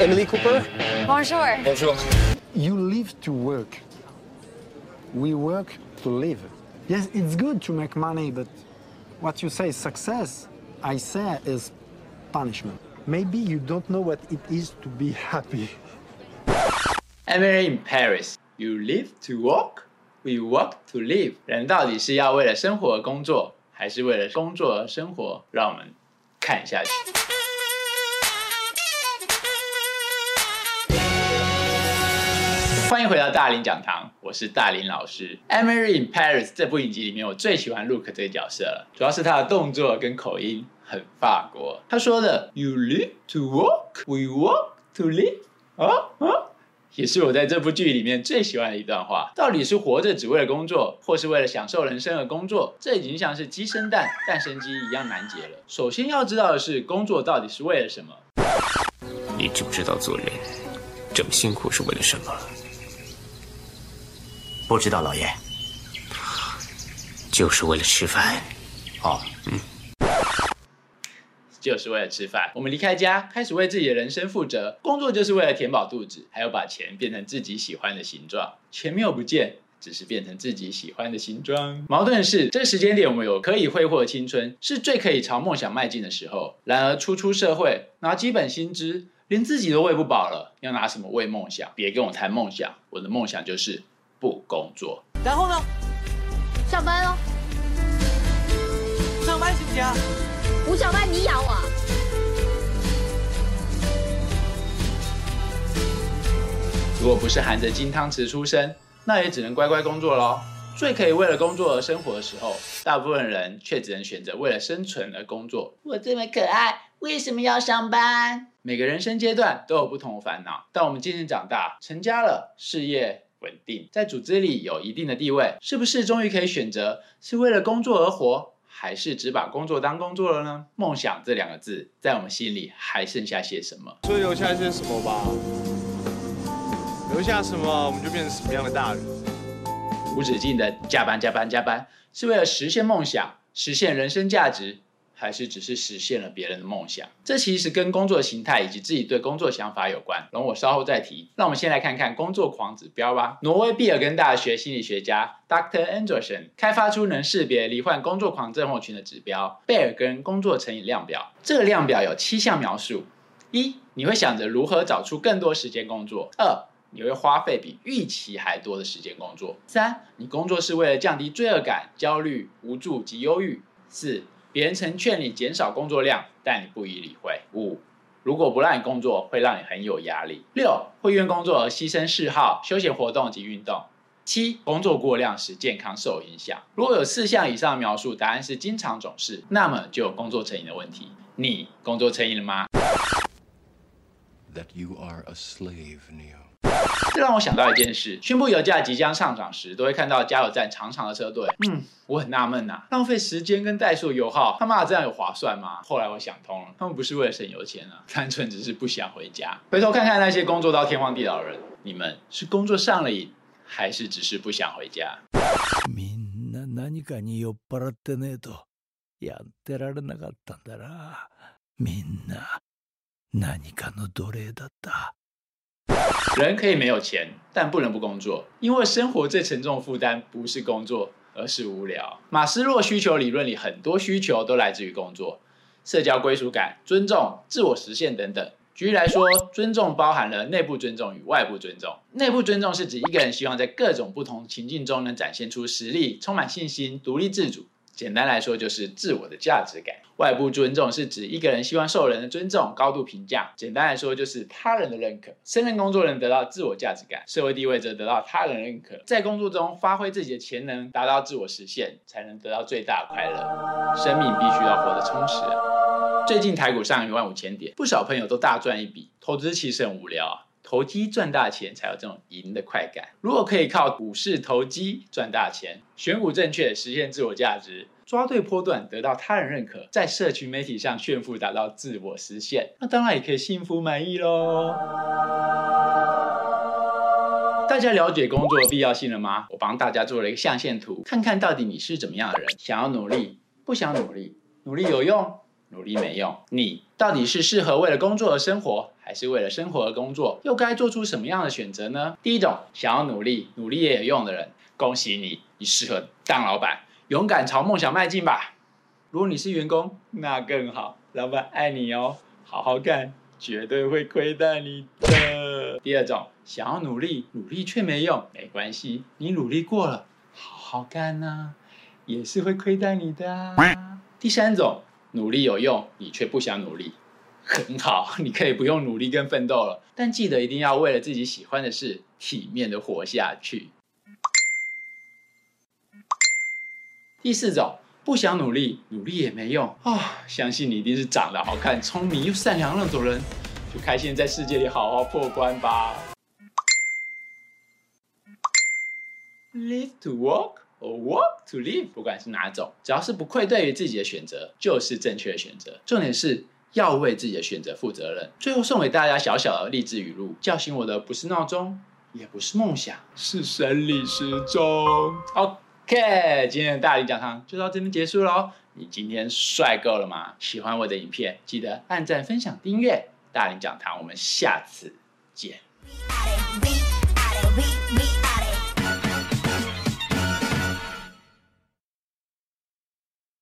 Emily Cooper. Bonjour. Bonjour. You live to work. We work to live. Yes, it's good to make money, but what you say is success, I say is punishment. Maybe you don't know what it is to be happy. Emily in Paris. You live to work, we work to live.人到底是要为了生活而工作，还是为了工作而生活？让我们看下去。 欢迎回到大林讲堂，我是大林老师。Emily in Paris 这部影集里面，我最喜欢 Luke 这个角色了，主要是他的动作跟口音很法国。他说的 “You live to work, we work to live”，啊啊。也是我在这部剧里面最喜欢的一段话。到底是活着只为了工作，或是为了享受人生而工作？这已经像是鸡生蛋，蛋生鸡一样难解了。首先要知道的是，工作到底是为了什么？你知不知道做人这么辛苦是为了什么？不知道，老爷。就是为了吃饭。哦，嗯。就是为了吃饭，我们离开家，开始为自己的人生负责。工作就是为了填饱肚子，还有把钱变成自己喜欢的形状。钱没有不见，只是变成自己喜欢的形状。矛盾的是，这时间点我们有可以挥霍的青春，是最可以朝梦想迈进的时候。然而，初出社会，拿基本薪资，连自己都喂不饱了，要拿什么喂梦想？别跟我谈梦想，我的梦想就是不工作。然后呢？上班哦。上班行不行？不上班你养我？如果不是含着金汤匙出生，那也只能乖乖工作喽。最可以为了工作而生活的时候，大部分人却只能选择为了生存而工作。我这么可爱，为什么要上班？每个人生阶段都有不同的烦恼。但我们渐渐长大，成家了，事业稳定，在组织里有一定的地位，是不是终于可以选择是为了工作而活？还是只把工作当工作了呢？梦想这两个字，在我们心里还剩下些什么？所以留下些什么吧。留下什么，我们就变成什么样的大人。无止境的加班、加班、加班，是为了实现梦想，实现人生价值。还是只是实现了别人的梦想？这其实跟工作形态以及自己对工作想法有关。容我稍后再提。让我们先来看看工作狂指标吧。挪威毕尔根大学心理学家 Dr. Anderson 开发出能识别罹患工作狂症候群的指标——贝尔根工作成瘾量表。这个量表有七项描述：一，你会想着如何找出更多时间工作；二，你会花费比预期还多的时间工作；三，你工作是为了降低罪恶感、焦虑、无助及忧郁；四。别人曾劝你减少工作量，但你不予理会。五，如果不让你工作，会让你很有压力。六，会因工作而牺牲嗜好、休闲活动及运动。七，工作过量使健康受影响。如果有四项以上描述，答案是经常总是，那么就有工作成瘾的问题。你工作成瘾了吗？That you are a slave, 这让我想到一件事：宣布油价即将上涨时，都会看到加油站长长的车队。嗯，我很纳闷呐，浪费时间跟怠速油耗，他妈的这样有划算吗？后来我想通了，他们不是为了省油钱啊，单纯只是不想回家。回头看看那些工作到天荒地老的人，你们是工作上了瘾，还是只是不想回家？人可以没有钱，但不能不工作，因为生活最沉重的负担不是工作，而是无聊。马斯洛需求理论里，很多需求都来自于工作，社交归属感、尊重、自我实现等等。举例来说，尊重包含了内部尊重与外部尊重。内部尊重是指一个人希望在各种不同情境中能展现出实力、充满信心、独立自主。简单来说，就是自我的价值感。外部尊重是指一个人希望受人的尊重、高度评价。简单来说，就是他人的认可。胜任工作能得到自我价值感，社会地位则得到他人认可。在工作中发挥自己的潜能，达到自我实现，才能得到最大快乐。生命必须要活得充实。最近台股上一万五千点，不少朋友都大赚一笔。投资其实很无聊啊。投机赚大钱才有这种赢的快感。如果可以靠股市投机赚大钱，选股正确实现自我价值，抓对波段得到他人认可，在社群媒体上炫富达到自我实现，那当然也可以幸福满意喽。大家了解工作的必要性了吗？我帮大家做了一个象限图，看看到底你是怎么样的人。想要努力，不想努力，努力有用，努力没用。你到底是适合为了工作而生活，还是为了生活而工作？又该做出什么样的选择呢？第一种，想要努力，努力也有用的人，恭喜你，你适合当老板，勇敢朝梦想迈进吧。如果你是员工，那更好，老板爱你哦，好好干，绝对会亏待你的。第二种，想要努力，努力却没用，没关系，你努力过了，好好干呐、也是会亏待你的。第三种。努力有用，你却不想努力，很好，你可以不用努力跟奋斗了，但记得一定要为了自己喜欢的事，体面的活下去。第四种，不想努力，努力也没用啊、相信你一定是长得好看、聪明又善良那种人，就开心在世界里好好破关吧。Live to work。O work to live，不管是哪种，只要是不愧对于自己的选择，就是正确的选择。重点是要为自己的选择负责任。最后送给大家小小的励志语录：叫醒我的不是闹钟，也不是梦想，是生理时钟。OK，今天的大林讲堂就到这边结束喽。你今天帅够了吗？喜欢我的影片，记得按赞、分享、订阅。大林讲堂，我们下次见。